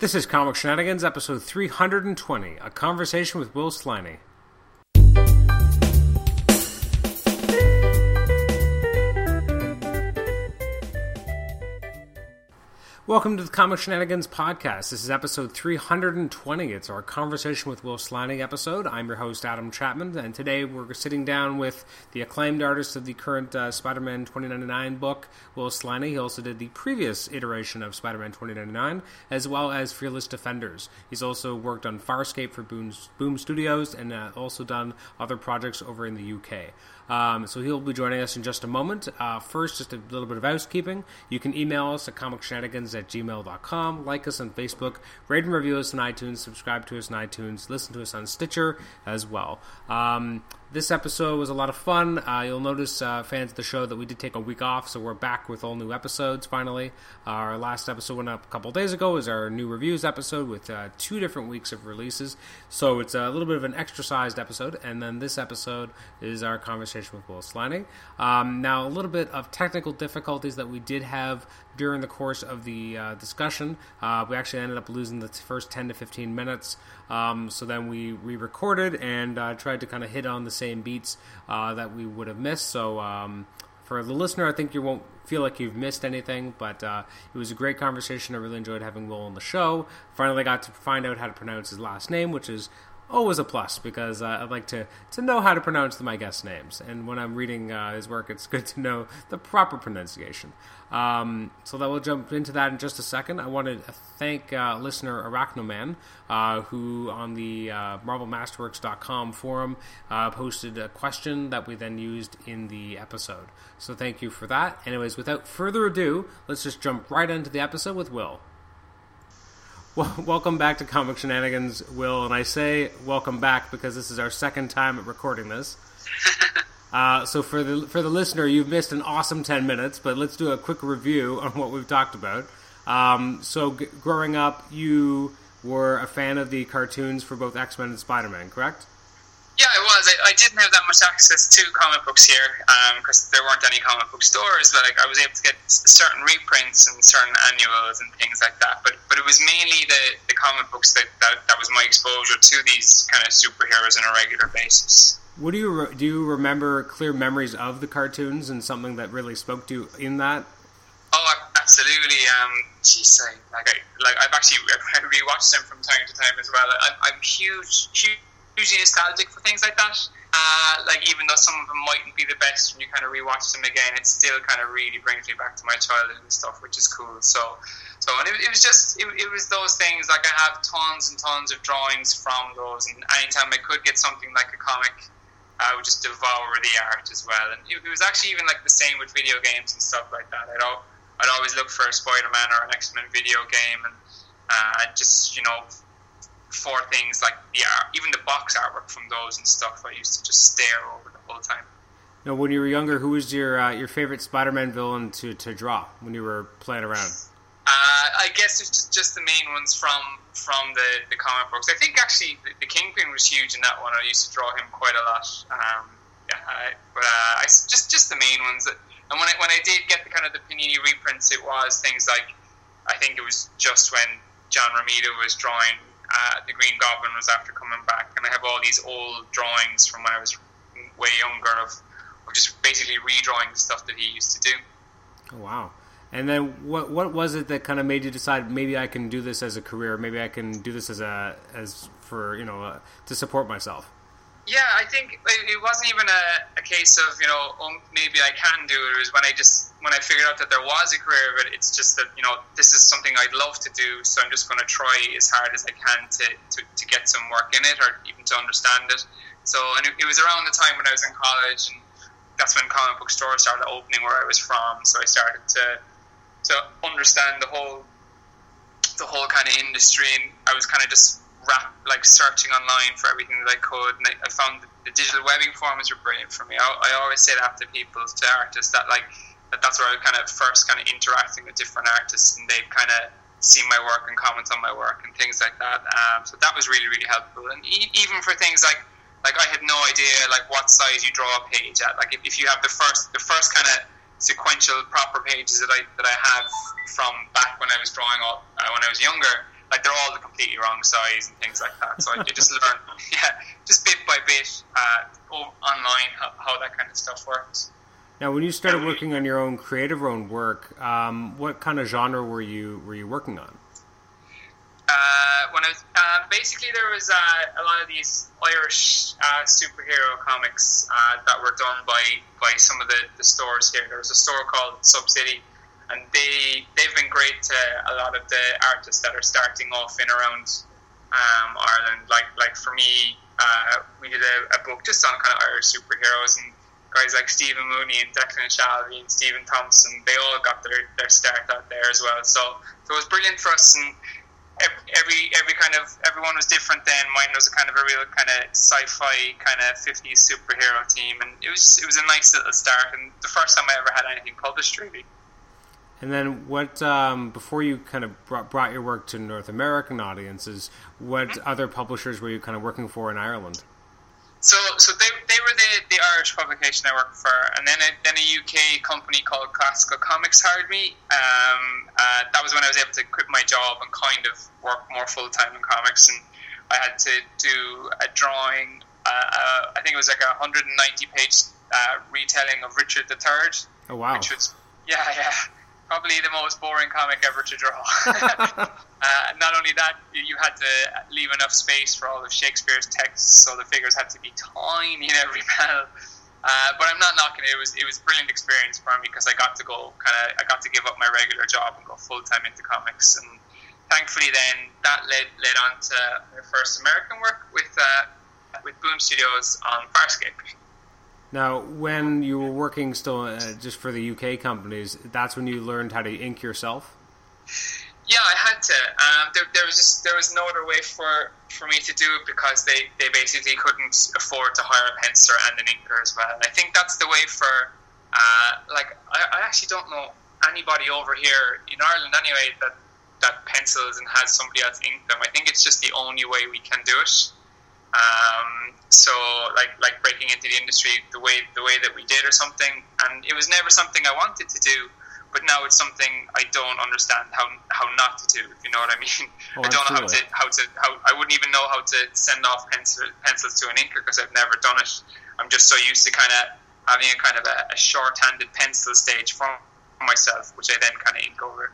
This is Comic Shenanigans, episode 320, a conversation with Will Sliney. Welcome to the Comic Shenanigans podcast. This is episode 320. It's our conversation with Will Sliney episode. I'm your host, Adam Chapman, and today we're sitting down with the acclaimed artist of the current uh, Spider Man 2099 book, Will Sliney. He also did the previous iteration of Spider Man 2099, as well as Fearless Defenders. He's also worked on Farscape for Boom, Boom Studios and uh, also done other projects over in the UK. Um, so he'll be joining us in just a moment. Uh, first, just a little bit of housekeeping. You can email us at comicshenanigans at gmail.com, like us on Facebook, rate and review us on iTunes, subscribe to us on iTunes, listen to us on Stitcher as well. Um, this episode was a lot of fun. Uh, you'll notice, uh, fans of the show, that we did take a week off, so we're back with all new episodes finally. our last episode went up a couple days ago, is our new reviews episode with uh, two different weeks of releases. So it's a little bit of an extra sized episode, and then this episode is our conversation with Will Sliney. Um, now, a little bit of technical difficulties that we did have during the course of the uh, discussion. Uh, we actually ended up losing the first 10 to 15 minutes. Um, so then we re recorded and uh, tried to kind of hit on the same beats uh, that we would have missed. So um, for the listener, I think you won't feel like you've missed anything, but uh, it was a great conversation. I really enjoyed having Will on the show. Finally got to find out how to pronounce his last name, which is always a plus because uh, I like to, to know how to pronounce my guest names. And when I'm reading uh, his work, it's good to know the proper pronunciation. Um, so that we'll jump into that in just a second. I wanted to thank uh, listener Arachnoman, uh, who on the uh, MarvelMasterworks.com forum uh, posted a question that we then used in the episode. So thank you for that. Anyways, without further ado, let's just jump right into the episode with Will. Well, welcome back to Comic Shenanigans, Will. And I say welcome back because this is our second time at recording this. Uh, so for the for the listener, you've missed an awesome ten minutes, but let's do a quick review on what we've talked about. Um, so, g- growing up, you were a fan of the cartoons for both X Men and Spider Man, correct? Yeah, I was. I, I, didn't have that much access to comic books here because um, there weren't any comic book stores. But like, I was able to get certain reprints and certain annuals and things like that. But but it was mainly the, the comic books that, that, that was my exposure to these kind of superheroes on a regular basis. What do you re- do? You remember clear memories of the cartoons and something that really spoke to you in that? Oh, absolutely. Um, geez, I, like I like I've actually I rewatched them from time to time as well. I'm, I'm huge, huge, hugely nostalgic for things like that. Uh, like even though some of them mightn't be the best when you kind of rewatch them again, it still kind of really brings me back to my childhood and stuff, which is cool. So, so and it, it was just it, it, was those things. Like I have tons and tons of drawings from those, and anytime I could get something like a comic I would just devour the art as well. And it, was actually even like the same with video games and stuff like that. I'd, al- I'd always look for a Spider Man or an X Men video game, and uh, just you know, for things like the art, even the box artwork from those and stuff, I used to just stare over the whole time. Now, when you were younger, who was your uh, your favorite Spider Man villain to, to draw when you were playing around? Uh, I guess it's just, just the main ones from from the, the comic books. I think actually the, the Kingpin was huge in that one. I used to draw him quite a lot. Um, yeah, I, but uh, I, just just the main ones. And when I when I did get the kind of the Panini reprints, it was things like I think it was just when John Romita was drawing uh, the Green Goblin was after coming back, and I have all these old drawings from when I was way younger of, of just basically redrawing the stuff that he used to do. Oh, wow. And then what what was it that kind of made you decide maybe I can do this as a career, maybe I can do this as a as for you know uh, to support myself? Yeah, I think it wasn't even a, a case of you know oh, maybe I can do it. It was when I just when I figured out that there was a career but It's just that you know this is something I'd love to do, so I'm just going to try as hard as I can to, to, to get some work in it or even to understand it. So and it, it was around the time when I was in college and that's when comic book stores started opening where I was from. So I started to to understand the whole the whole kind of industry, and I was kind of just rap, like searching online for everything that I could, and I, I found the, digital webbing forums were brilliant for me. I, I always say that to people, to artists, that like that that's where I kind of first kind of interacting with different artists, and they've kind of seen my work and comment on my work and things like that. Um, so that was really really helpful, and e- even for things like like I had no idea like what size you draw a page at. Like if, if you have the first the first kind of sequential proper pages that I that I have from back when I was drawing up uh, when I was younger. Like they're all the completely wrong size and things like that. So you just learn, yeah, just bit by bit uh, online how, how, that kind of stuff works. Now, when you started working on your own creative own work, um, what kind of genre were you were you working on? Uh, when I was, uh, basically there was uh, a lot of these Irish uh, superhero comics uh, that were done by, by some of the, the stores here. There was a store called Sub City, and they they've been great to a lot of the artists that are starting off in around um, Ireland. Like like for me, uh, we did a, a, book just on kind of Irish superheroes and guys like Stephen Mooney and Declan Shalvey and Stephen Thompson. They all got their, their start out there as well. So, so it was brilliant for us and every every kind of everyone was different. Then mine was a kind of a real kind of sci-fi kind of fifties superhero team, and it was it was a nice little start, and the first time I ever had anything published, really. And then, what um, before you kind of brought, brought, your work to North American audiences? What other publishers were you kind of working for in Ireland? So, so they, they were the, the Irish publication I worked for, and then a, then a UK company called Classical Comics hired me. Um, uh, that was when I was able to quit my job and kind of work more full time in comics. And I had to do a drawing. Uh, uh, I think it was like a 190 page uh, retelling of Richard III. Oh wow! Which was yeah, yeah probably the most boring comic ever to draw. uh, not only that, you had to leave enough space for all of Shakespeare's texts, so the figures had to be tiny in every panel. Uh, but I'm not knocking it. It was it was a brilliant experience for me because I got to go kind of I got to give up my regular job and go full time into comics. And thankfully, then that led led on to my first American work with uh, with Boom Studios on Farscape. Now, when you were working still uh, just for the UK companies, that's when you learned how to ink yourself. Yeah, I had to. Um, there, there, was just there was no other way for, for me to do it because they, they basically couldn't afford to hire a penciler and an inker as well. I think that's the way for uh, like I, I actually don't know anybody over here in Ireland anyway that that pencils and has somebody else ink them. I think it's just the only way we can do it. Um, so like like breaking into the industry the way the way that we did or something, and it was never something I wanted to do. But now it's something I don't understand how how not to do. If you know what I mean? Oh, I don't know how to how to how I wouldn't even know how to send off pencil, pencils to an inker because I've never done it. I'm just so used to kind of having a kind of a, a short-handed pencil stage for myself, which I then kind of ink over.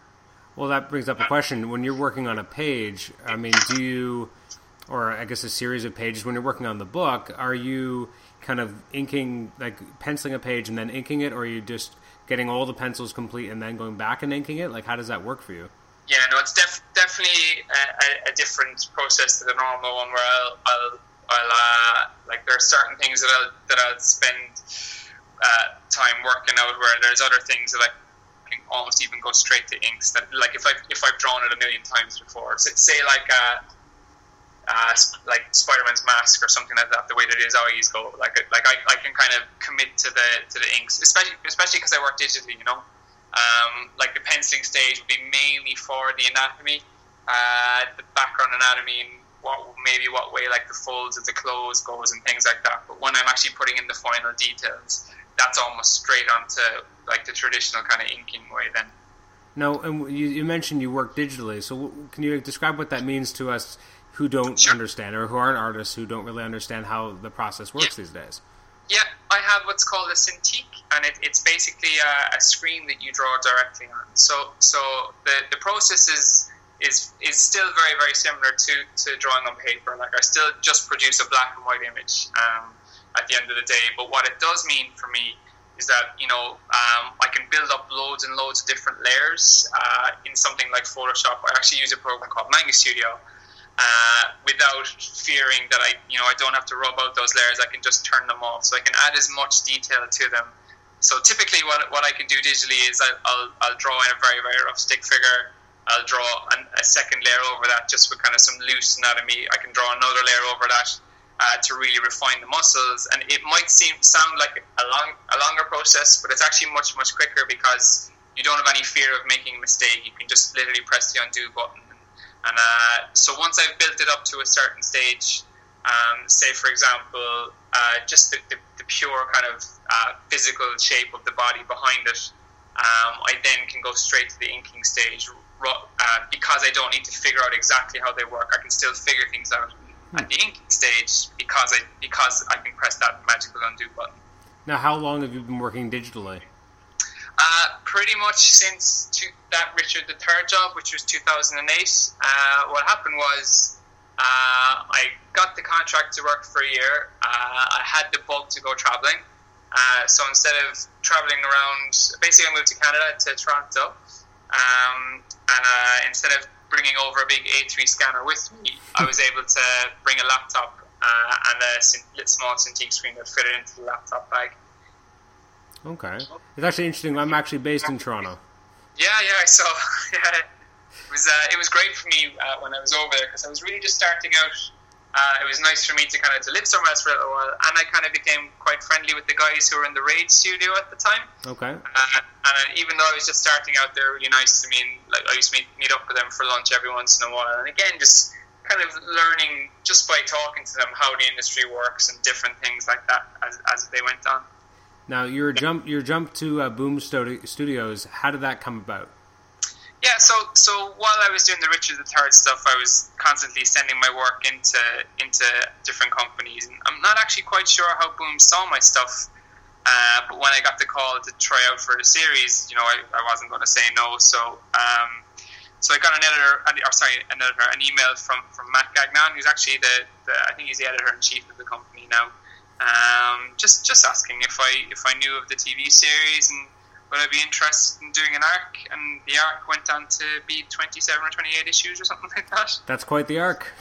Well, that brings up a question. When you're working on a page, I mean, do you or I guess a series of pages when you're working on the book, are you kind of inking, like penciling a page and then inking it, or are you just getting all the pencils complete and then going back and inking it? Like, how does that work for you? Yeah, no, it's def- definitely a, a, different process to the normal one where I'll, I'll, I'll uh, like there are certain things that I'll that I'll spend uh, time working out, where there's other things that I can almost even go straight to inks. That like if I if I've drawn it a million times before, say like. Uh, uh, like Spider-Man's mask or something like that. The way that his eyes go, like like I, I can kind of commit to the to the inks, especially especially because I work digitally. You know, um, like the penciling stage would be mainly for the anatomy, uh, the background anatomy, and what maybe what way like the folds of the clothes goes and things like that. But when I'm actually putting in the final details, that's almost straight onto like the traditional kind of inking way then. No, and you, you mentioned you work digitally, so can you describe what that means to us? Who don't sure. understand or who aren't artists who don't really understand how the process works yeah. these days. Yeah, I have what's called a Cintiq, and it, it's basically a, a, screen that you draw directly on. So, so the, the process is is is still very very similar to, to drawing on paper. Like I still just produce a black and white image um, at the end of the day. But what it does mean for me is that you know um, I can build up loads and loads of different layers uh, in something like Photoshop. I actually use a program called Manga Studio uh, without fearing that I, you know, I don't have to rub out those layers. I can just turn them off, so I can add as much detail to them. So typically, what, what I can do digitally is I, will I'll draw in a very very rough stick figure. I'll draw an, a second layer over that just with kind of some loose anatomy. I can draw another layer over that uh, to really refine the muscles. And it might seem sound like a long a longer process, but it's actually much much quicker because you don't have any fear of making a mistake. You can just literally press the undo button and uh, so once I've built it up to a certain stage, um, say for example, uh, just the, the, the, pure kind of uh, physical shape of the body behind it, um, I then can go straight to the inking stage uh, because I don't need to figure out exactly how they work. I can still figure things out hmm. at the inking stage because I because I can press that magical undo button. Now, how long have you been working digitally? Uh, pretty much since to, that Richard III job, which was 2008. Uh, what happened was uh, I got the contract to work for a year. Uh, I had the bug to go traveling. Uh, so instead of traveling around, basically I moved to Canada to Toronto. Um, and uh, instead of bringing over a big A3 scanner with me, I was able to bring a laptop and a small Cintiq screen that fit into the laptop bag. Okay, it's actually interesting. I'm actually based in Toronto. Yeah, yeah, I saw. yeah, it was uh, it was great for me uh, when I was over there because I was really just starting out. Uh, it was nice for me to kind of to live somewhere else for a little while, and I kind of became quite friendly with the guys who were in the Raid studio at the time. Okay. Uh, and even though I was just starting out, they were really nice to me, and like I used to meet, meet up with them for lunch every once in a while. And again, just kind of learning just by talking to them how the industry works and different things like that as, as they went on. Now your jump your jump to uh, Boom Studios. How did that come about? Yeah, so so while I was doing the Richard III stuff, I was constantly sending my work into into different companies, and I'm not actually quite sure how Boom saw my stuff. Uh, but when I got the call to try out for the series, you know, I, I wasn't going to say no. So um, so I got an editor, or sorry, an editor, an email from from Matt Gagnon, who's actually the, the I think he's the editor in chief of the company now. Um, just just asking if I if I knew of the TV series and would I be interested in doing an arc, and the arc went on to be twenty seven or twenty eight issues or something like that. That's quite the arc.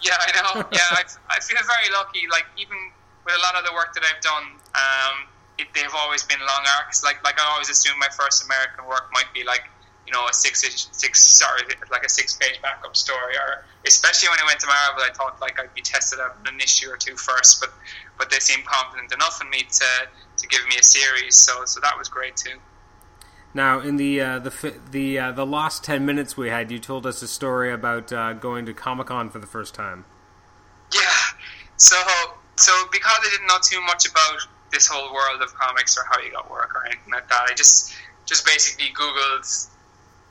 Yeah, I know. Yeah, I, I feel very lucky. Like even with a lot of the work that I've done, um, it, they've always been long arcs. Like like I always assume my first American work might be like you know a six six sorry like a six page backup story or especially when I went to Marvel I thought like I'd be tested out an issue or two first but but they seemed confident enough in me to to give me a series so so that was great too. Now in the uh, the the uh, the last 10 minutes we had you told us a story about uh, going to Comic-Con for the first time. Yeah. So so because I didn't know too much about this whole world of comics or how you got work or anything like that I just just basically googled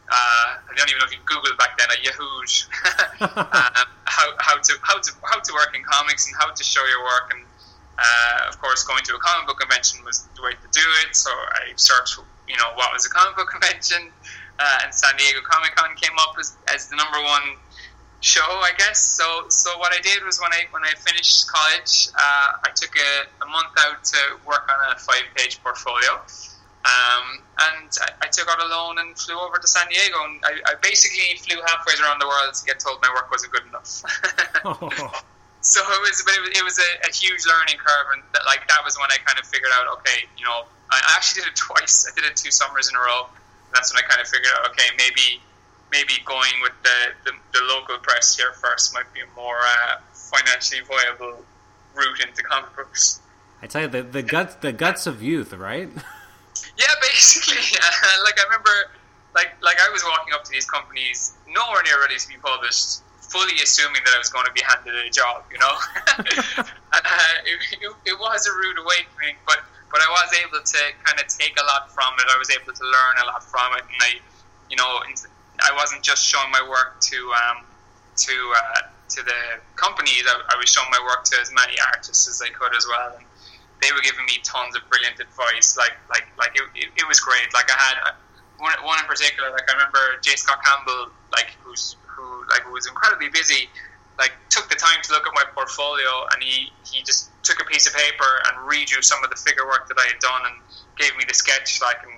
uh, I don't even know if you Googled back then a Yahoo um, how, how to how to how to work in comics and how to show your work. And uh, of course going to a comic book convention was the way to do it. So I searched you know what was a comic book convention. Uh, and San Diego Comic Con came up as, as the number one show I guess. So so what I did was when I when I finished college uh, I took a, a month out to work on a five page portfolio um, and I, I, took out a loan and flew over to San Diego. And I, I, basically flew halfway around the world to get told my work wasn't good enough. oh. So it was, but it was, it was a, a, huge learning curve, and that, like that was when I kind of figured out, okay, you know, I actually did it twice. I did it two summers in a row. that's when I kind of figured out, okay, maybe maybe going with the, the, the local press here first might be a more uh, financially viable route into comic books. I tell you, the, the guts the guts of youth, right? Yeah, basically. Uh, like I remember, like like I was walking up to these companies, nowhere near ready to be published, fully assuming that I was going to be handed a job. You know, uh, it, it, it, was a rude awakening, but but I was able to kind of take a lot from it. I was able to learn a lot from it, and I, you know, I wasn't just showing my work to um, to uh, to the companies. I, I was showing my work to as many artists as I could as well. And, they were giving me tons of brilliant advice. Like like like it, it, it was great. Like I had uh, one, one in particular. Like I remember J. Scott Campbell, like who's who like who was incredibly busy. Like took the time to look at my portfolio, and he he just took a piece of paper and redrew some of the figure work that I had done, and gave me the sketch. Like and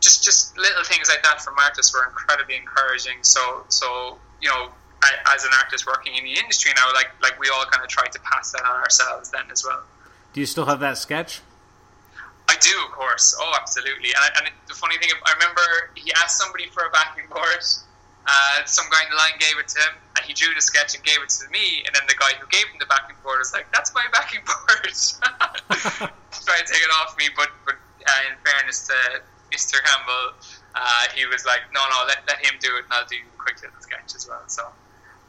just just little things like that from artists were incredibly encouraging. So so you know. I, as an artist working in the industry now, like like we all kind of try to pass that on ourselves then as well. Do you still have that sketch? I do, of course. Oh, absolutely. And, and the funny thing, I remember he asked somebody for a backing board. Uh, some guy in the line gave it to him, and he drew the sketch and gave it to me. And then the guy who gave him the backing board was like, "That's my backing board." Try to take it off me, but but uh, in fairness to Mr. Campbell, uh, he was like, "No, no, let, let him do it, and I'll do quick little sketch as well." So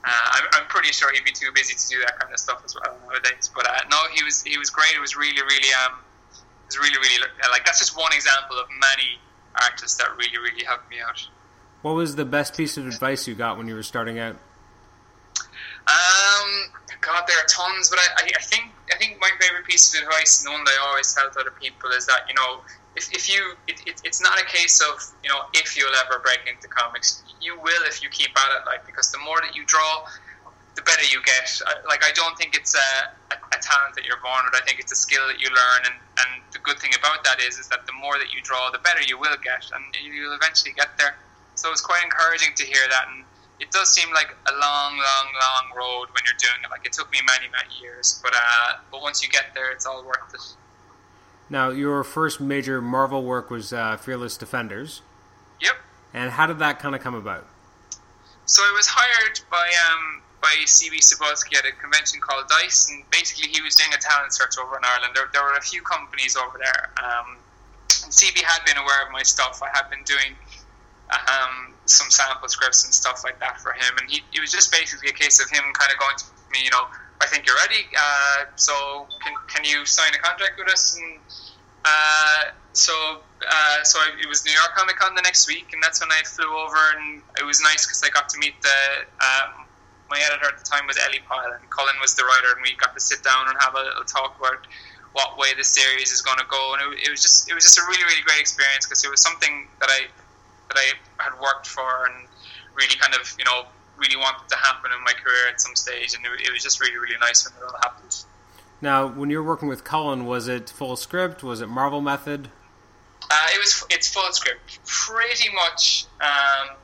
I'm, I'm, pretty sure he'd be too busy to do that kind of stuff as well nowadays. But uh, no, he was he was great. It was really really um, it was really really like that's just one example of many artists that really really helped me out. What was the best piece of advice you got when you were starting out? Um, God, there are tons, but I, I, think I think my favorite piece of advice, and the one that I always tell to other people, is that you know, if, if you, it, it, it's not a case of you know if you'll ever break into comics, you will if you keep at it, like because the more that you draw, the better you get. Like I don't think it's a, a, a talent that you're born with. I think it's a skill that you learn, and, and the good thing about that is is that the more that you draw, the better you will get, and you'll eventually get there. So it's quite encouraging to hear that, and it does seem like a long, long, long road when you're doing it. Like it took me many, many years, but uh, but once you get there, it's all worth it. Now, your first major Marvel work was uh, Fearless Defenders. Yep. And how did that kind of come about? So I was hired by um, by CB Cebulski at a convention called Dice, and basically he was doing a talent search over in Ireland. There, there were a few companies over there. Um, CB had been aware of my stuff. I had been doing um, some sample scripts and stuff like that for him. And he, it was just basically a case of him kind of going to me, you know, I think you're ready. Uh, so can, can you sign a contract with us? And uh, so uh, so it was New York Comic Con the next week, and that's when I flew over, and it was nice because I got to meet the. Um, my editor at the time was Ellie Pyle, and Cullen was the writer, and we got to sit down and have a little talk about what way the series is going to go. And it, it was just it was just a really really great experience because it was something that I that I had worked for and really kind of you know really wanted to happen in my career at some stage, and it, it was just really really nice when it all happened. Now, when you were working with Cullen, was it full script? Was it Marvel method? Uh, it was. It's full script. Pretty much. Um,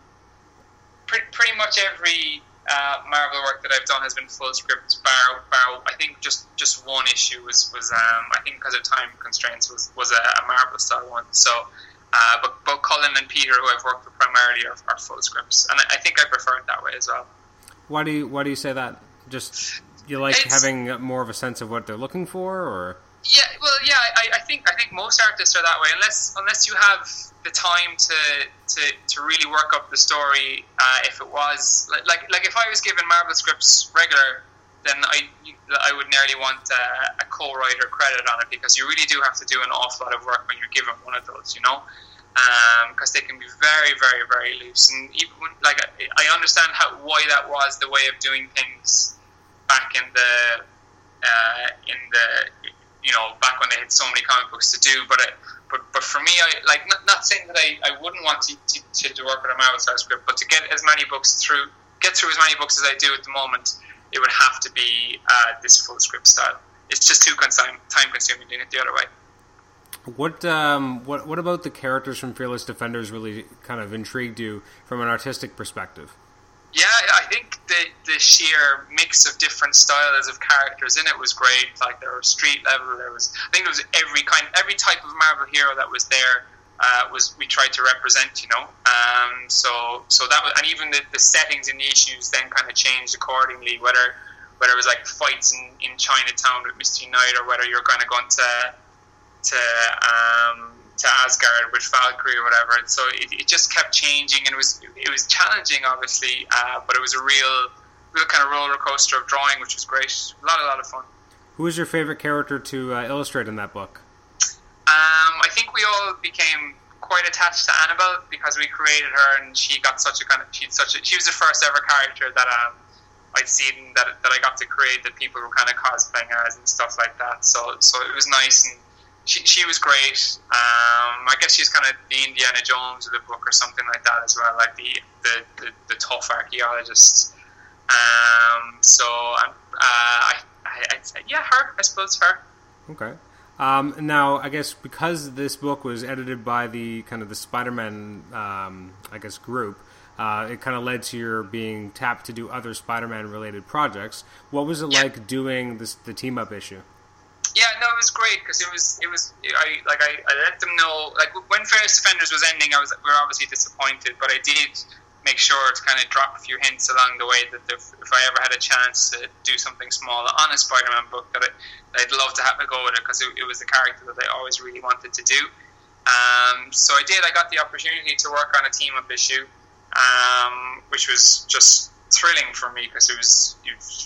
pre- pretty much every uh, Marvel work that I've done has been full script. Bar, bar. I think just just one issue was was. Um, I think because of time constraints was was a, a Marvel style one. So uh, but both Cullen and Peter, who I've worked with primarily, are, are full scripts, and I, I, think I prefer it that way as well. Why do you Why do you say that? Just you like it's, having more of a sense of what they're looking for, or yeah, well, yeah, I, I, think I think most artists are that way, unless unless you have the time to to, to really work up the story. Uh, if it was like like if I was given Marvel scripts regular then I, I would nearly want a, a co-writer credit on it because you really do have to do an awful lot of work when you're given one of those, you know, because um, they can be very, very, very loose. And even when, like I understand how why that was the way of doing things back in the uh, in the you know back when they had so many comic books to do, but. It, but, but for me, I like not, not saying that I, I wouldn't want to, to, to work with a Marvel style script, but to get as many books through, get through as many books as I do at the moment, it would have to be uh, this full script style. It's just too time consuming doing it the other way. What um, what what about the characters from Fearless Defenders really kind of intrigued you from an artistic perspective? Yeah, I think the the sheer mix of different styles of characters in it was great. Like there was street level, there was I think there was every kind, every type of Marvel hero that was there uh, was we tried to represent, you know. Um, so so that was, and even the, the settings and the issues then kind of changed accordingly. Whether whether it was like fights in, in Chinatown with Misty Knight, or whether you're kind of going to to um, to Asgard with Valkyrie or whatever. And So it, it just kept changing, and it was it was challenging, obviously, uh, but it was a real real kind of roller coaster of drawing, which was great. A lot a lot of fun. Who was your favorite character to uh, illustrate in that book? Um, I think we all became quite attached to Annabelle because we created her, and she got such a kind of she's such a she was the first ever character that um, I'd seen that that I got to create that people were kind of cosplaying as and stuff like that. So so it was nice and. She, she was great. Um, I guess she's kind of the Indiana Jones of the book, or something like that as well, like the the, the, the tough archaeologist. Um, so uh, I, I, say, yeah, her. I suppose her. Okay. Um, now, I guess because this book was edited by the kind of the Spider-Man, um, I guess, group, uh, it kind of led to your being tapped to do other Spider-Man related projects. What was it yeah. like doing this the team up issue? Yeah, no, it was great because it was it was I like I, I let them know like when Fearless Defenders was ending, I was we were obviously disappointed, but I did make sure to kind of drop a few hints along the way that if, if I ever had a chance to do something small on a Spider-Man book, that, I, would love to have a go with it because it, it, was the character that I always really wanted to do. Um, so I did. I got the opportunity to work on a team-up issue, um, which was just thrilling for me because it was,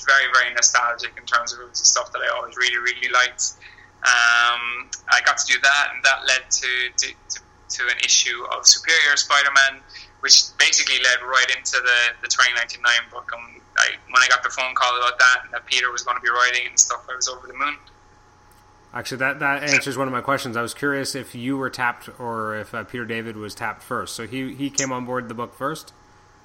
very, very nostalgic in terms of it was the stuff that I always really, really liked. Um, I got to do that, and that led to, to, to, to an issue of Superior Spider-Man which basically led right into the, the 2099 book. And I, when I got the phone call about that, and that Peter was going to be writing and stuff, I was over the moon. Actually, that, that answers one of my questions. I was curious if you were tapped or if uh, Peter David was tapped first. So he, he came on board the book first.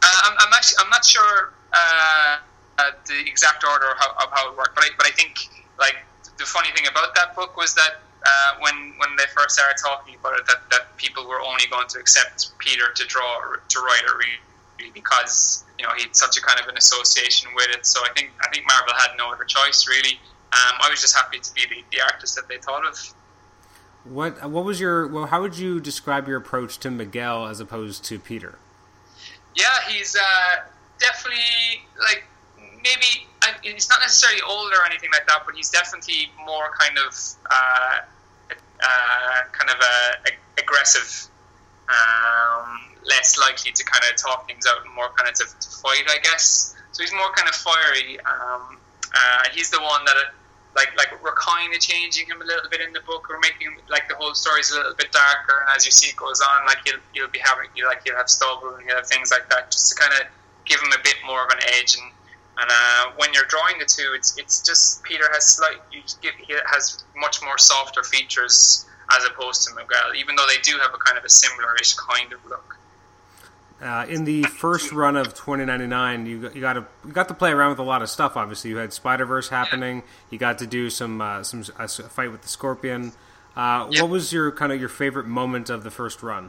Uh, I'm, I'm, actually I'm not sure uh, uh the exact order of how, of how it worked, but I, but I think like the funny thing about that book was that uh, when when they first started talking about it, that, that people were only going to accept Peter to draw to write it really because you know he had such a kind of an association with it. So I think I think Marvel had no other choice really. Um, I was just happy to be the, the artist that they thought of. What what was your well? How would you describe your approach to Miguel as opposed to Peter? Yeah, he's uh, definitely like maybe he's not necessarily older or anything like that, but he's definitely more kind of uh, uh, kind of a aggressive, um, less likely to kind of talk things out and more kind of to, to fight, I guess. So he's more kind of fiery. Um, uh, he's the one that like like we're kind of changing him a little bit in the book. We're making like the whole story's a little bit darker, and as you see it goes on, like he'll you'll be having you like he'll have stubble and he'll have things like that, just to kind of give him a bit more of an edge. And and uh, when you're drawing the two, it's it's just Peter has slight he has much more softer features as opposed to Miguel, even though they do have a kind of a similar-ish kind of look. Uh, in the first run of 2099, you you got to you got to play around with a lot of stuff. Obviously, you had Spider Verse happening. You got to do some uh, some a fight with the Scorpion. Uh, yep. What was your kind of your favorite moment of the first run?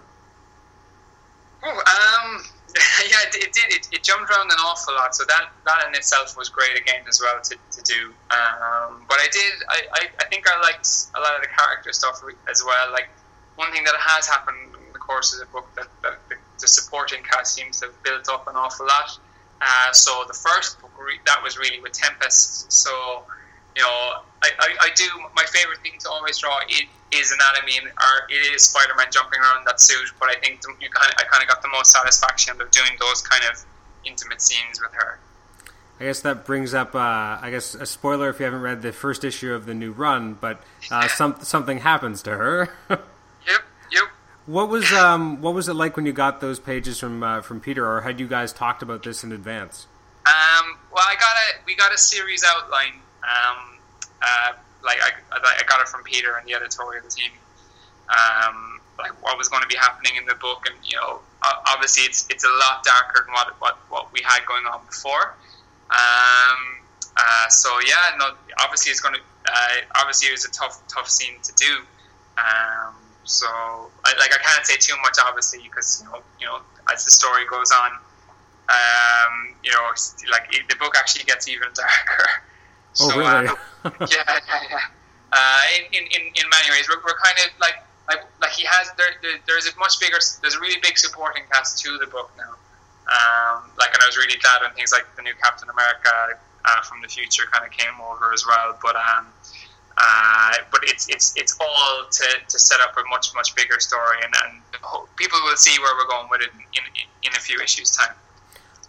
Oh, um, yeah, it, it did. It, it, jumped around an awful lot, so that that in itself was great again as well to, to do. Um, but I did. I, I, I think I liked a lot of the character stuff as well. Like one thing that has happened in the course of the book that, that the, the supporting cast seems to have built up an awful lot. Uh, so the first book that was really with Tempest. So you know, I, I, I do my favorite thing to always draw it is anatomy and or it is Spider-Man jumping around that suit. But I think you kind of, I kind of got the most satisfaction of doing those kind of intimate scenes with her. I guess that brings up, uh, I guess, a spoiler if you haven't read the first issue of the new run, but uh, some, something happens to her. yep, yep. What was um, what was it like when you got those pages from uh, from Peter, or had you guys talked about this in advance? Um, well, I got a we got a series outline um, uh, like I, I got it from Peter and the editorial team. Um, like what was going to be happening in the book, and you know, obviously it's it's a lot darker than what what, what we had going on before. Um, uh, so yeah, no, obviously it's going to uh, obviously it was a tough tough scene to do. Um, so I, like I can't say too much obviously because you know you know as the story goes on, um, you know like the book actually gets even darker. Oh, so, really? Uh, yeah, yeah, yeah. Uh, in, in, in many ways, we're, we're kind of like like like he has there, there, there's a much bigger there's a really big supporting cast to the book now. Um, like, and I was really glad when things like the new Captain America uh, from the future kind of came over as well. But um, uh, but it's it's it's all to, to set up a much much bigger story, and, and people will see where we're going with it in, in, in a few issues time.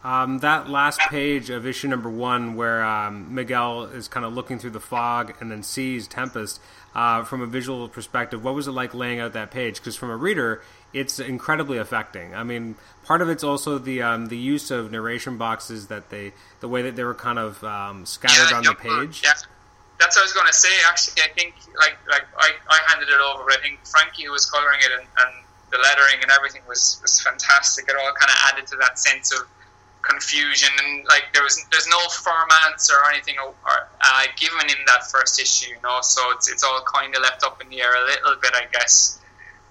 Um, that last page of issue number one, where um, Miguel is kind of looking through the fog and then sees Tempest, uh, from a visual perspective, what was it like laying out that page? Because from a reader, it's incredibly affecting. I mean, part of it's also the um, the use of narration boxes that they, the way that they were kind of um, scattered yeah, on the page. Yeah. That's what I was going to say. Actually, I think like like I, I handed it over, but I think Frankie who was coloring it and, and the lettering and everything was was fantastic. It all kind of added to that sense of confusion and like there was there's no firm answer or anything or, uh, given in that first issue you know so it's, it's all kind of left up in the air a little bit I guess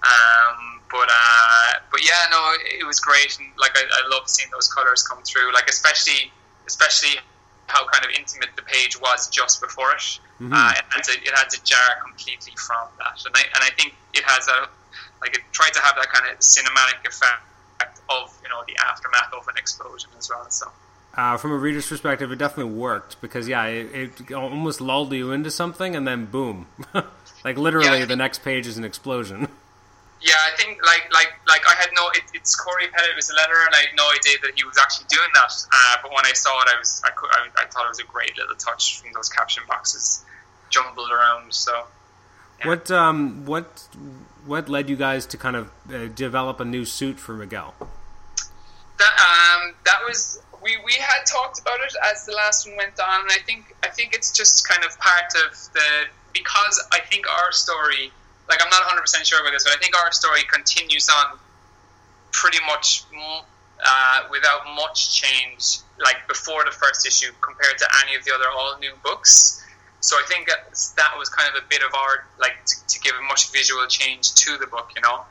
um, but uh, but yeah no it was great and like I, I love seeing those colors come through like especially especially how kind of intimate the page was just before it mm-hmm. uh, it, had to, it had to jar completely from that and I, and I think it has a like it tried to have that kind of cinematic effect of you know the aftermath of an explosion as well. So. Uh, from a reader's perspective, it definitely worked because yeah, it, it almost lulled you into something, and then boom, like literally, yeah, the next page is an explosion. Yeah, I think like like like I had no. It, it's Cory Petit was a letter, and I had no idea that he was actually doing that. Uh, but when I saw it, I was I, could, I, I, thought it was a great little touch from those caption boxes jumbled around. So, yeah. what um what what led you guys to kind of uh, develop a new suit for Miguel? That um, that was we, we had talked about it as the last one went on, and I think I think it's just kind of part of the because I think our story, like I'm not 100 percent sure about this, but I think our story continues on pretty much uh, without much change, like before the first issue compared to any of the other all new books. So I think that was kind of a bit of our like to, to give a much visual change to the book, you know.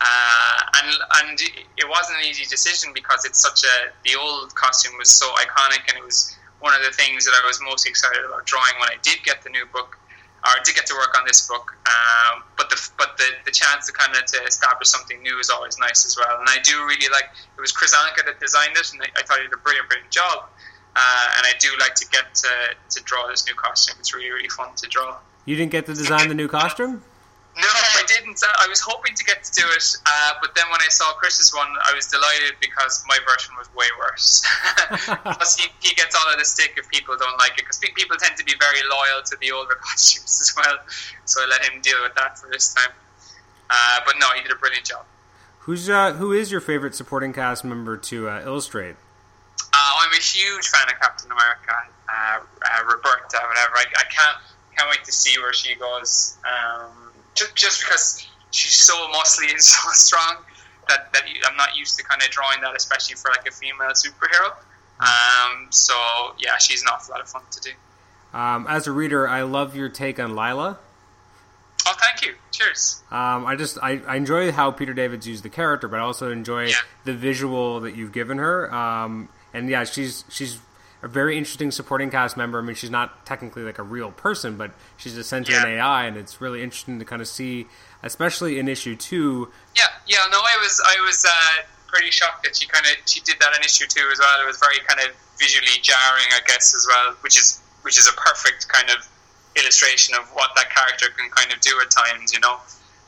Uh, and and it wasn't an easy decision because it's such a the old costume was so iconic and it was one of the things that I was most excited about drawing when I did get the new book or did get to work on this book. Um, but the but the, the chance to kind of to establish something new is always nice as well. And I do really like it was Kris Anka that designed it, and I, I thought he did a brilliant brilliant job. Uh, and I do like to get to, to draw this new costume. It's really really fun to draw. You didn't get to design the new costume. No, I didn't. I was hoping to get to do it, uh, but then when I saw Kris's one, I was delighted because my version was way worse. Plus, he, he gets all of the stick if people don't like it, because people tend to be very loyal to the older costumes as well. So I let him deal with that for this time. Uh, but no, he did a brilliant job. Who's uh, who is your favorite supporting cast member to uh, illustrate? Uh, I'm a huge fan of Captain America, uh, Roberta, whatever. I, I, can't can't wait to see where she goes. Um, just, just because she's so muscly and so strong that, that I'm not used to kind of drawing that, especially for like a female superhero. Um, so yeah, she's an awful lot of fun to do. Um, as a reader, I love your take on Lila. Oh, thank you. Cheers. Um, I just I, I, enjoy how Peter Davids used the character, but I also enjoy yeah. the visual that you've given her. Um, and yeah, she's she's a very interesting supporting cast member. I mean, she's not technically like a real person, but she's essentially yeah. an AI, and it's really interesting to kind of see, especially in issue two. Yeah, yeah. No, I was I was uh, pretty shocked that she kind of she did that in issue two as well. It was very kind of visually jarring, I guess, as well, which is which is a perfect kind of illustration of what that character can kind of do at times, you know.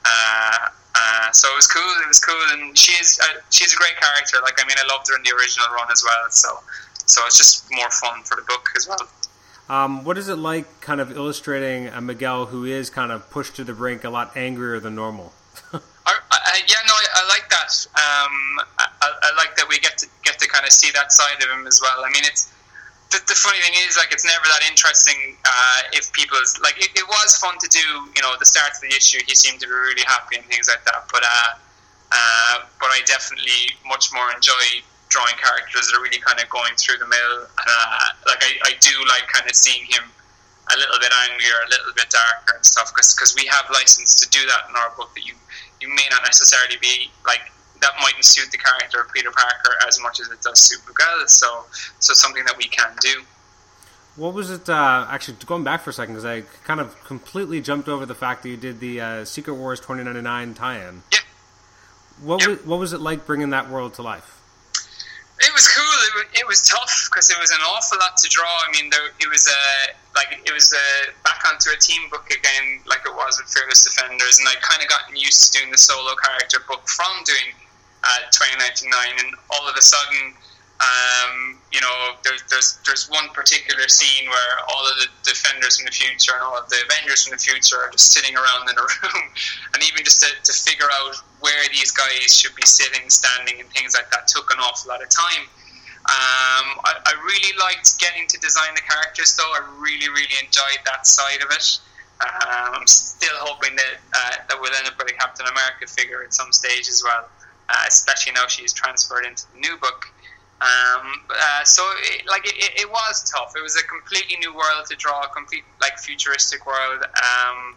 Uh, uh, so it was cool. It was cool, and she's uh, she's a great character. Like I mean, I loved her in the original run as well. So so it's just more fun for the book as well. Um, what is it like, kind of illustrating a Miguel who is kind of pushed to the brink, a lot angrier than normal? I, I, yeah, no, I, I like that. Um, I, like that we get to get to kind of see that side of him as well. I mean, it's the, the funny thing is, like, it's never that interesting uh, if people's like. It, it, was fun to do, you know, the start of the issue. He seemed to be really happy and things like that. But uh, uh, but I definitely much more enjoy drawing characters that are really kind of going through the mill. Uh, like I, I do like kind of seeing him a little bit angrier, a little bit darker and stuff, because we have license to do that in our book. That you you may not necessarily be like that mightn't suit the character of Peter Parker as much as it does suit Miguel. So so something that we can do. What was it? Uh, actually, going back for a second, because I kind of completely jumped over the fact that you did the uh, Secret Wars 2099 tie-in. Yeah. What yep. was, what was it like bringing that world to life? It was cool. It was, it was tough because it was an awful lot to draw. I mean, there, it was a like it was a back onto a team book again, like it was with Fearless Defenders, and I kind of gotten used to doing the solo character book from doing uh, 2099, and all of a sudden um, you know, there's, there's there's one particular scene where all of the defenders from the future and all of the Avengers from the future are just sitting around in a room, and even just to, to figure out where these guys should be sitting, standing, and things like that took an awful lot of time. Um, I, I, really liked getting to design the characters, though. I really, really enjoyed that side of it. Um, I'm still hoping that uh, that we'll end up with a Captain America figure at some stage as well, uh, especially now she's transferred into the new book. Um, uh, so, it, like, it, it, was tough. It was a completely new world to draw, a complete, like, futuristic world. Um,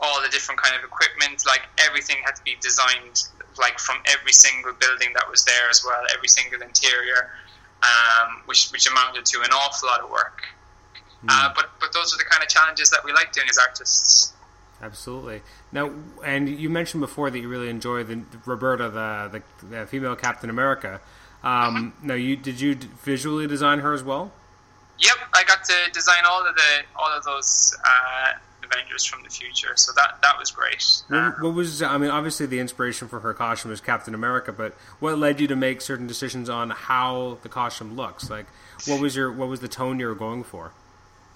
all the different kind of equipment, like, everything had to be designed, like, from every single building that was there as well, every single interior, um, which, which amounted to an awful lot of work. Mm. Uh, but, but those are the kind of challenges that we like doing as artists. Absolutely. Now, and you mentioned before that you really enjoy the Roberta, the, the, the female Captain America. Um, mm-hmm. Now, you did you visually design her as well? Yep, I got to design all of the all of those uh, Avengers from the future, so that that was great. What, uh, what, was I mean? Obviously, the inspiration for her costume was Captain America, but what led you to make certain decisions on how the costume looks? Like, what was your what was the tone you were going for?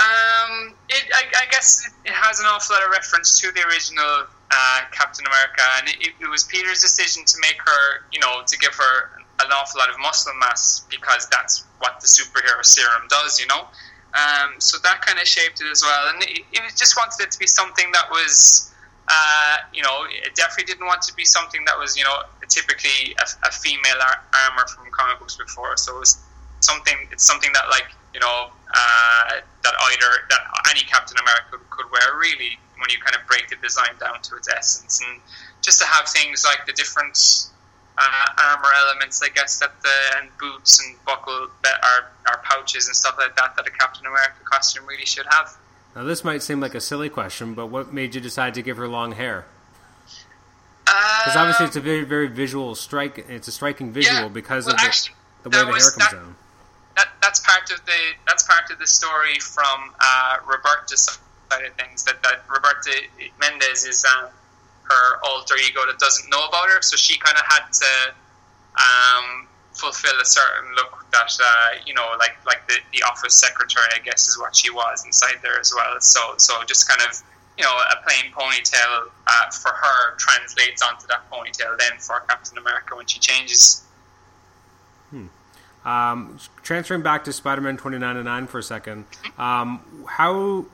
Um, it, I, I guess it has an awful lot of reference to the original uh, Captain America, and it, it, was Peter's decision to make her, you know, to give her an awful lot of muscle mass because that's what the superhero serum does, you know. Um, so that kind of shaped it as well, and it, it just wanted it to be something that was, uh, you know, it definitely didn't want to be something that was, you know, typically a, a female ar- armor from comic books before. So it was something. It's something that like you know uh, that either that any Captain America could, could wear really when you kind of break the design down to its essence, and just to have things like the different uh, armor elements, I guess that the and boots and buckle that are, are pouches and stuff like that that a Captain America costume really should have. Now, this might seem like a silly question, but what made you decide to give her long hair? Because uh, obviously, it's a very, very visual strike. It's a striking visual yeah, because well, of the, actually, the way the was, hair comes that, down. That, that's part of the that's part of the story from uh, Roberta's side of things. That that Roberta Mendez is um, her alter ego that doesn't know about her, so she kind of had to um, fulfill a certain look that uh, you know, like like the, the office secretary, I guess, is what she was inside there as well. So so just kind of you know a plain ponytail uh, for her translates onto that ponytail then for Captain America when she changes. Hmm. Um, transferring back to Spider-Man 2099 for a second, um, how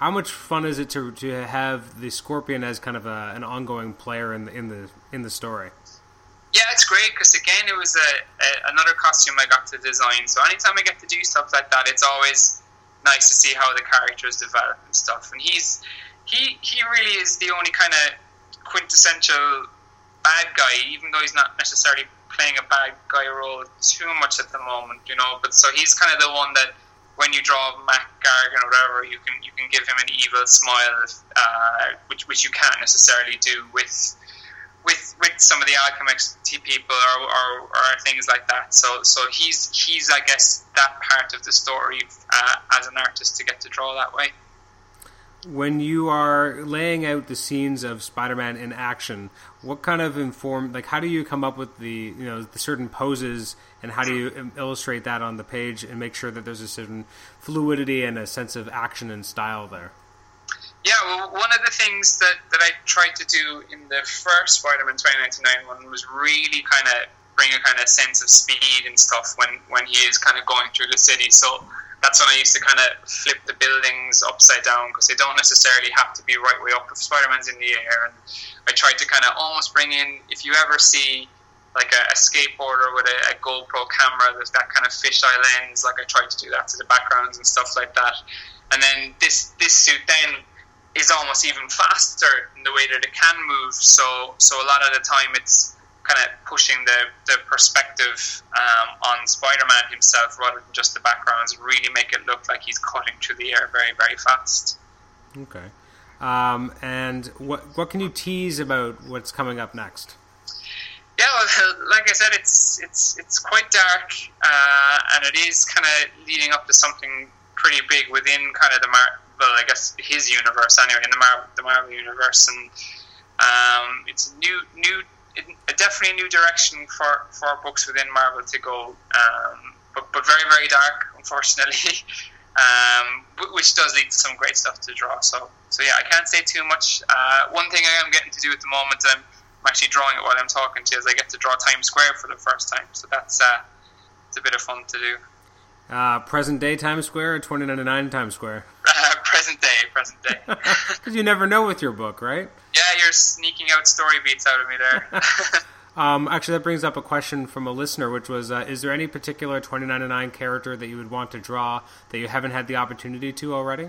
how much fun is it to to have the Scorpion as kind of a, an ongoing player in the in the in the story? Yeah, it's great because again, it was a, a, another costume I got to design. So anytime I get to do stuff like that, it's always nice to see how the characters develop and stuff. And he's he he really is the only kind of quintessential bad guy, even though he's not necessarily playing a bad guy role too much at the moment, you know. But so he's kind of the one that when you draw Mac Gargan or whatever, you can you can give him an evil smile, uh, which which you can't necessarily do with with with some of the Alchemax people or, or, or, things like that. So so he's he's I guess that part of the story uh, as an artist to get to draw that way. When you are laying out the scenes of Spider-Man in action, what kind of inform like how do you come up with the you know the certain poses and how do you illustrate that on the page and make sure that there's a certain fluidity and a sense of action and style there? Yeah, well, one of the things that, that I tried to do in the first Spider-Man 2099 one was really kind of bring a kind of sense of speed and stuff when, when he is kind of going through the city. So that's when I used to kind of flip the buildings upside down because they don't necessarily have to be right way up if Spider-Man's in the air. And I tried to kind of almost bring in, if you ever see like a, a skateboarder with a, a GoPro camera, there's that kind of fisheye lens. Like I tried to do that to the backgrounds and stuff like that. And then this this suit then is almost even faster in the way that it can move. So so a lot of the time it's kind of pushing the, the perspective um, on Spider-Man himself rather than just the backgrounds. Really make it look like he's cutting through the air very very fast. Okay. Um, and what what can you tease about what's coming up next? Yeah, well, like I said, it's it's it's quite dark, uh, and it is kind of leading up to something pretty big within kind of the Mar- well, I guess his universe anyway, in the Marvel, the Marvel universe, and um, it's new, new, definitely a new direction for, for books within Marvel to go, um, but but very very dark, unfortunately, um, which does lead to some great stuff to draw. So so yeah, I can't say too much. Uh, one thing I am getting to do at the moment, I'm, I'm actually drawing it while I'm talking to you, is I get to draw Times Square for the first time. So that's uh, it's a bit of fun to do. Uh, present day Times Square or 2099 Times Square? Uh, present day, present day. Because you never know with your book, right? Yeah, you're sneaking out story beats out of me there. um, actually, that brings up a question from a listener, which was uh, Is there any particular 2099 character that you would want to draw that you haven't had the opportunity to already?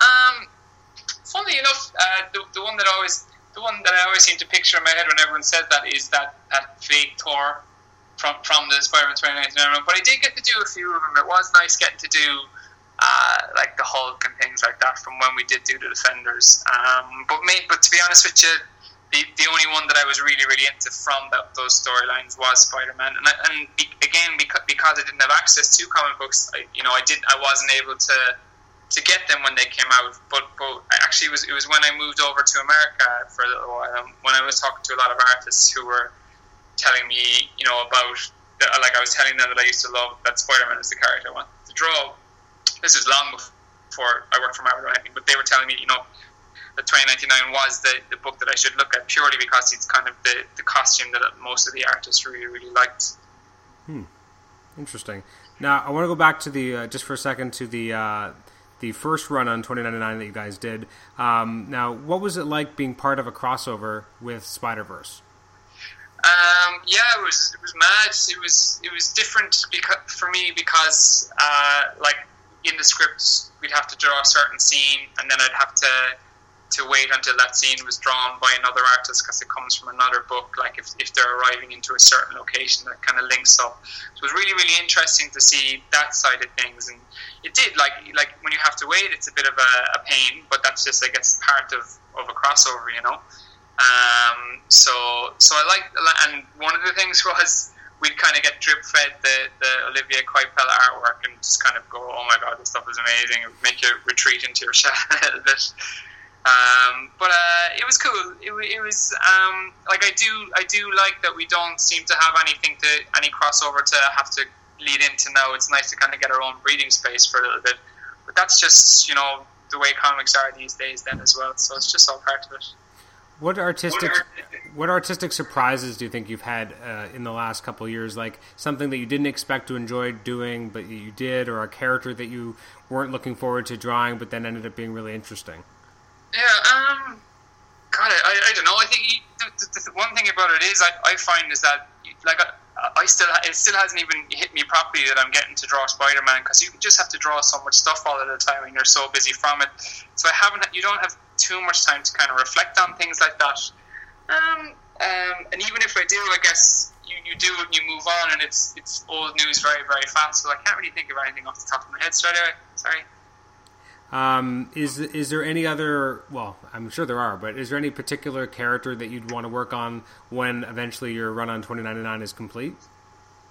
Um, funnily enough, uh, the, the one that always the one that I always seem to picture in my head when everyone says that is that, that fake Thor from from the Spider-Man 2099 But I did get to do a few of them. It was nice getting to do uh, like the Hulk and things like that from when we did do the Defenders. Um, but me, but to be honest with you, the, the only one that I was really really into from those storylines was Spider-Man. And, and be, again, because, because I didn't have access to comic books, I, you know, I didn't, I wasn't able to to get them when they came out. But but actually, it was it was when I moved over to America for a little while. Um, when I was talking to a lot of artists who were telling me, you know, about the, like I was telling them that I used to love that Spider-Man is the character I wanted to draw. This is long before I worked for Marvel or anything, but they were telling me, you know, that 2099 was the, the book that I should look at purely because it's kind of the, the costume that most of the artists really really liked. Hmm. Interesting. Now I want to go back to the uh, just for a second to the uh, the first run on 2099 that you guys did. Um, now, what was it like being part of a crossover with Spider Verse? Um, yeah, it was it was mad. It was it was different because, for me because uh, like in the scripts we'd have to draw a certain scene and then I'd have to to wait until that scene was drawn by another artist because it comes from another book. Like if, if they're arriving into a certain location, that kind of links up. So it was really really interesting to see that side of things, and it did like like when you have to wait, it's a bit of a, a pain, but that's just I guess part of of a crossover, you know. Um, so so I like and one of the things was we'd kind of get drip fed the, the Olivier Coipel artwork and just kind of go, oh my god, this stuff is amazing. Make you retreat into your shell a little bit. Um, but uh, it was cool. It, it was um, like I do I do like that we don't seem to have anything to any crossover to have to lead into now. It's nice to kind of get our own breathing space for a little bit. But that's just you know the way comics are these days then as well. So it's just all part of it. What artistic what artistic surprises do you think you've had uh, in the last couple of years? Like something that you didn't expect to enjoy doing, but you did, or a character that you weren't looking forward to drawing, but then ended up being really interesting. Yeah, um, God, I, I don't know. I think the, the, the, one thing about it is I, I find is that like I, I still it still hasn't even hit me properly that I'm getting to draw Spider Man because you just have to draw so much stuff all of the time and you're so busy from it. So I haven't you don't have too much time to kind of reflect on things like that. Um, um, and even if I do, I guess you, you do and you move on, and it's it's old news very very fast. So I can't really think of anything off the top of my head straight away. Sorry. Um, is is there any other? Well, I'm sure there are, but is there any particular character that you'd want to work on when eventually your run on 2099 is complete?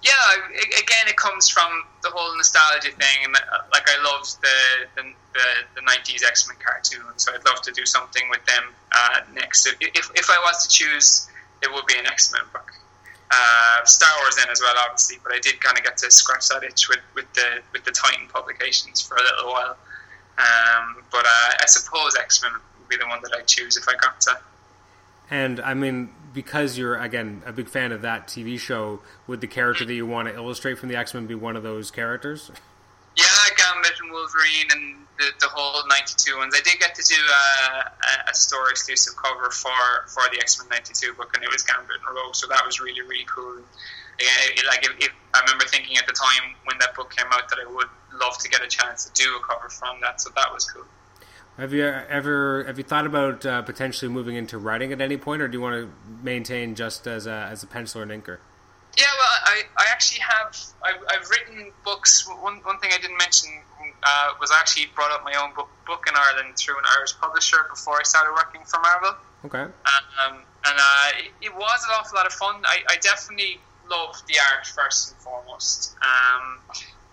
Yeah, again, it comes from the whole nostalgia thing, and uh, like I loved the the, the, the 90s X Men cartoon, so I'd love to do something with them uh, next. If, if I was to choose, it would be an X Men book. Uh, Star Wars then as well, obviously, but I did kind of get to scratch that itch with, with the with the Titan publications for a little while. Um, but uh, I suppose X Men would be the one that I'd choose if I got to. And I mean, because you're again a big fan of that TV show, would the character that you want to illustrate from the X Men be one of those characters? Yeah, Gambit and Wolverine and the, the whole '92 ones. I did get to do a, a store exclusive cover for, for the X Men '92 book, and it was Gambit and Rogue, so that was really really cool. Yeah, like if, if, I remember thinking at the time when that book came out that I would love to get a chance to do a cover from that. So that was cool. Have you ever have you thought about uh, potentially moving into writing at any point, or do you want to maintain just as a as a penciler and inker? Yeah, well, I, I actually have I've, I've written books. One one thing I didn't mention uh, was I actually brought up my own book book in Ireland through an Irish publisher before I started working for Marvel. Okay. Um, and uh, it, it, was an awful lot of fun. I, I definitely loved the art first and foremost. Um,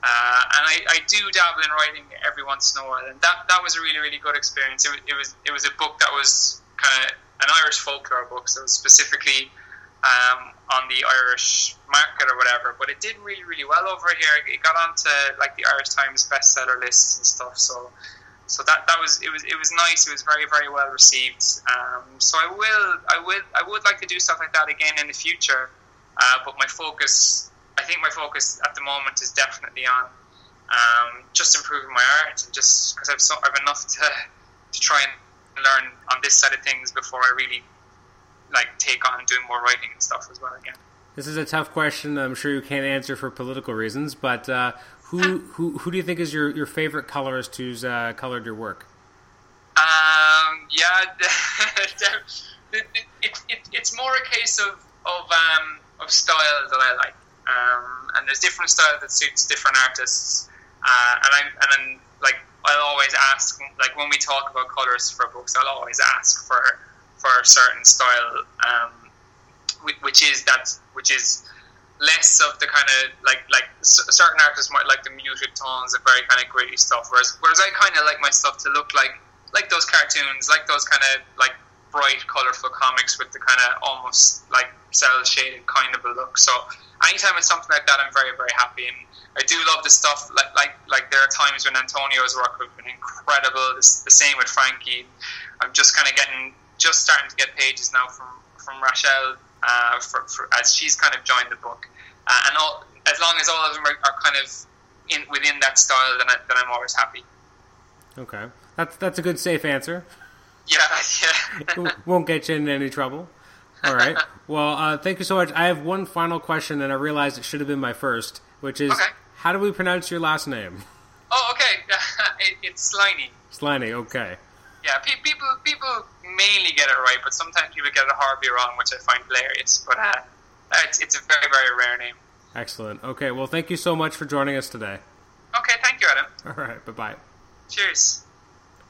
uh, and I, I, do dabble in writing every once in a while, and that, that was a really really good experience. It, it was it was a book that was kind of an Irish folklore book, so specifically um, on the Irish market or whatever. But it did really really well over here. It got onto like the Irish Times bestseller lists and stuff. So so that that was it was it was nice. It was very very well received. Um, so I will I will I would like to do stuff like that again in the future. Uh, but my focus I think my focus at the moment is definitely on um, just improving my art and just because I've so, I've enough to to try and learn on this side of things before I really like take on doing more writing and stuff as well again. This is a tough question. I'm sure you can't answer for political reasons, but uh, who, who who do you think is your, your favorite colorist who's uh, colored your work? Um, yeah, it, it, it, it's more a case of of um, of style that I like. Um, and there's different style that suits different artists. Uh, and I'm and then like I'll always ask like when we talk about colors for books, I'll always ask for for a certain style, um, which is that which is less of the kind of like like certain artists might like the muted tones, the very kind of gritty stuff, whereas whereas I kind of like my stuff to look like like those cartoons, like those kind of like bright, colorful comics with the kind of almost like cell shaded kind of a look. So anytime it's something like that, I'm very very happy. And I do love the stuff. Like like like there are times when Antonio's work has been incredible. It's the same with Frankie. I'm just kind of getting just starting to get pages now from from Rachel uh, for, for, as she's kind of joined the book, uh, and all, as long as all of them are, are kind of in within that style, then, I, then I'm always happy. Okay, that's that's a good safe answer. Yeah, yeah. Won't get you in any trouble. All right. well, uh, thank you so much. I have one final question, and I realized it should have been my first, which is, Okay. how do we pronounce your last name? Oh, okay. it, it's Sliney. Slaney. Okay. Yeah, pe- people people mainly get it right, but sometimes people get it horribly wrong, which I find hilarious. But uh, it's, it's a very very rare name. Excellent. Okay. Well, thank you so much for joining us today. Okay, thank you, Adam. All right. Bye bye. Cheers.